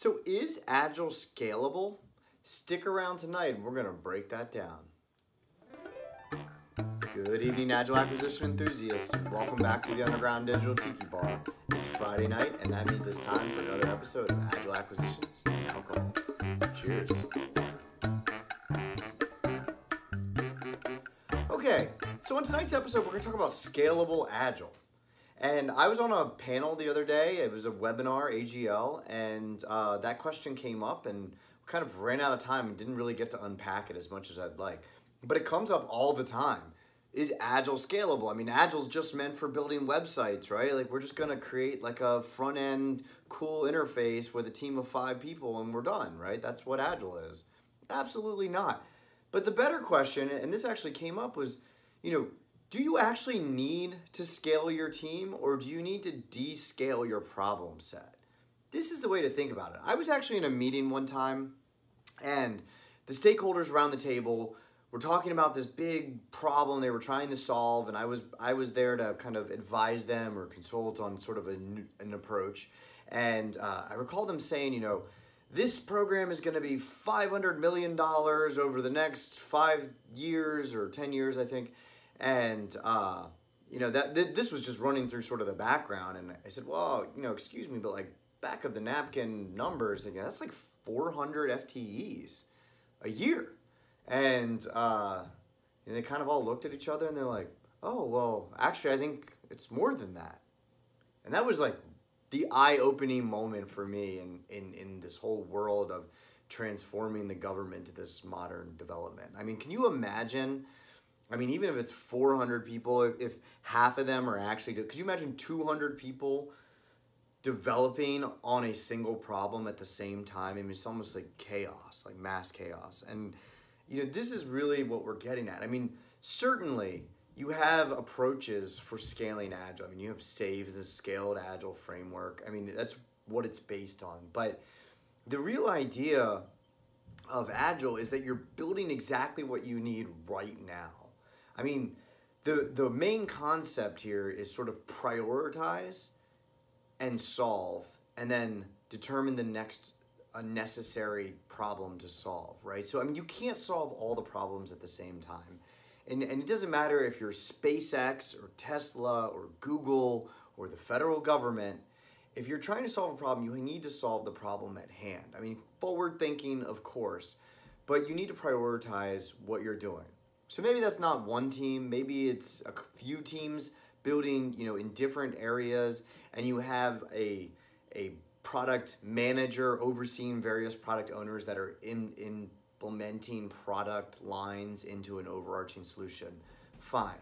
So is Agile scalable? Stick around tonight and we're gonna break that down. Good evening, Agile acquisition enthusiasts. Welcome back to the Underground Digital Tiki Bar. It's Friday night, and that means it's time for another episode of Agile Acquisitions and Alcohol. Cheers. Okay, so on tonight's episode, we're gonna talk about scalable Agile. And I was on a panel the other day. It was a webinar, AGL, and uh, that question came up, and kind of ran out of time and didn't really get to unpack it as much as I'd like. But it comes up all the time. Is Agile scalable? I mean, Agile's just meant for building websites, right? Like, we're just gonna create like a front end cool interface with a team of five people and we're done, right? That's what Agile is. Absolutely not. But the better question, and this actually came up, was you know, do you actually need to scale your team or do you need to descale your problem set? This is the way to think about it. I was actually in a meeting one time and the stakeholders around the table were talking about this big problem they were trying to solve and I was I was there to kind of advise them or consult on sort of a, an approach and uh, I recall them saying, you know, this program is going to be $500 million over the next five years or 10 years, I think and uh, you know that th- this was just running through sort of the background and i said well you know excuse me but like back of the napkin numbers again that's like 400 ftes a year. And uh, and they kind of all looked at each other and they're like oh well actually i think it's more than that. And that was like the eye-opening moment for me in, in, in this whole world of transforming the government to this modern development. I mean can you imagine I mean, even if it's 400 people, if, if half of them are actually, could you imagine 200 people developing on a single problem at the same time? I mean, it's almost like chaos, like mass chaos. And, you know, this is really what we're getting at. I mean, certainly you have approaches for scaling Agile. I mean, you have SAFe, the scaled Agile framework. I mean, that's what it's based on. But the real idea of Agile is that you're building exactly what you need right now. I mean, the the main concept here is sort of prioritize and solve and then determine the next a necessary problem to solve, right? So I mean you can't solve all the problems at the same time. And, and it doesn't matter if you're SpaceX or Tesla or Google or the federal government, if you're trying to solve a problem, you need to solve the problem at hand. I mean, forward thinking, of course, but you need to prioritize what you're doing. So maybe that's not one team, maybe it's a few teams building, you know, in different areas and you have a a product manager overseeing various product owners that are in, implementing product lines into an overarching solution. Fine.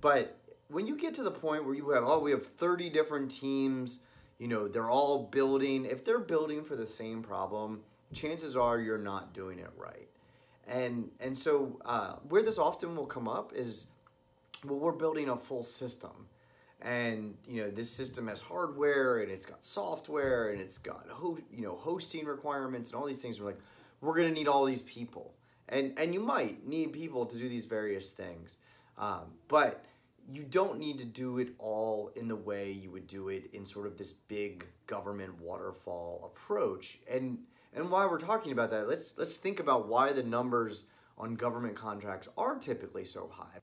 But when you get to the point where you have oh we have 30 different teams, you know, they're all building, if they're building for the same problem, chances are you're not doing it right. And and so uh, where this often will come up is, well, we're building a full system, and you know this system has hardware and it's got software and it's got ho- you know hosting requirements and all these things. We're like, we're gonna need all these people, and and you might need people to do these various things, um, but you don't need to do it all in the way you would do it in sort of this big government waterfall approach. And and while we're talking about that, let's let's think about why the numbers on government contracts are typically so high.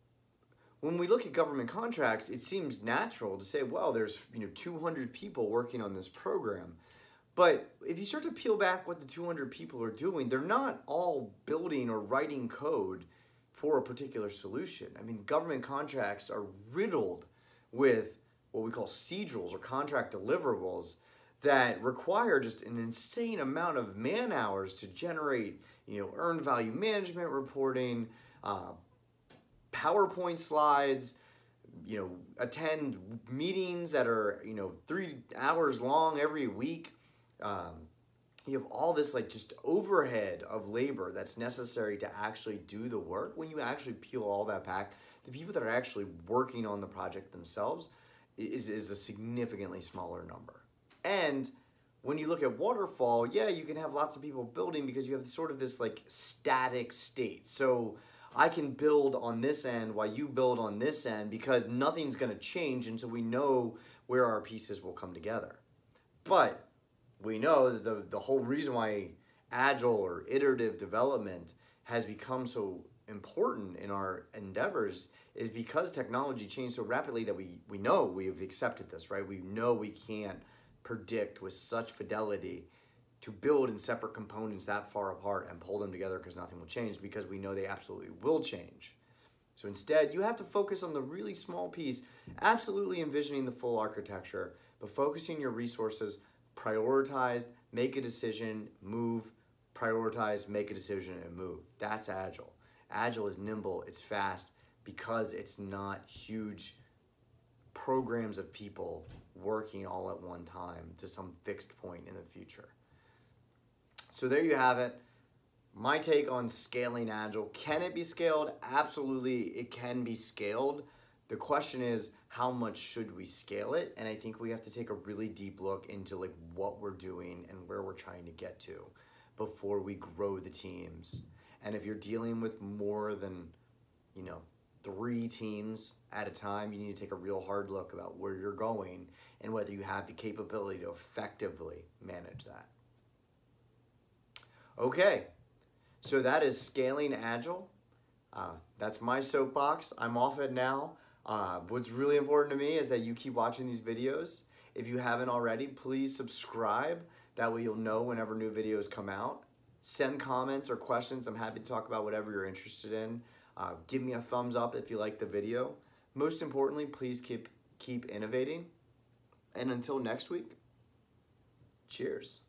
When we look at government contracts, it seems natural to say, well, there's you know 200 people working on this program. But if you start to peel back what the 200 people are doing, they're not all building or writing code for a particular solution. I mean, government contracts are riddled with what we call procedurals or contract deliverables that require just an insane amount of man hours to generate, you know, earned value management reporting, uh, PowerPoint slides, you know, attend meetings that are, you know, three hours long every week. Um, you have all this like just overhead of labor that's necessary to actually do the work. When you actually peel all that back, the people that are actually working on the project themselves is, is a significantly smaller number. And when you look at waterfall, yeah, you can have lots of people building because you have sort of this like static state. So I can build on this end while you build on this end because nothing's going to change until we know where our pieces will come together. But we know that the, the whole reason why agile or iterative development has become so important in our endeavors is because technology changed so rapidly that we, we know we've accepted this, right? We know we can't predict with such fidelity to build in separate components that far apart and pull them together because nothing will change because we know they absolutely will change. So instead, you have to focus on the really small piece, absolutely envisioning the full architecture, but focusing your resources, prioritize, make a decision, move, prioritize, make a decision, and move. That's agile. Agile is nimble, it's fast because it's not huge programs of people working all at one time to some fixed point in the future. So there you have it. My take on scaling Agile. Can it be scaled? Absolutely, it can be scaled. The question is, how much should we scale it? And I think we have to take a really deep look into like what we're doing and where we're trying to get to before we grow the teams. And if you're dealing with more than, you know, three teams at a time, you need to take a real hard look about where you're going and whether you have the capability to effectively manage that. Okay, so that is scaling agile. Uh, that's my soapbox. I'm off it now. Uh, what's really important to me is that you keep watching these videos. If you haven't already, please subscribe. That way you'll know whenever new videos come out. Send comments or questions. I'm happy to talk about whatever you're interested in. Uh, give me a thumbs up if you like the video. Most importantly, please keep keep innovating. And until next week, cheers.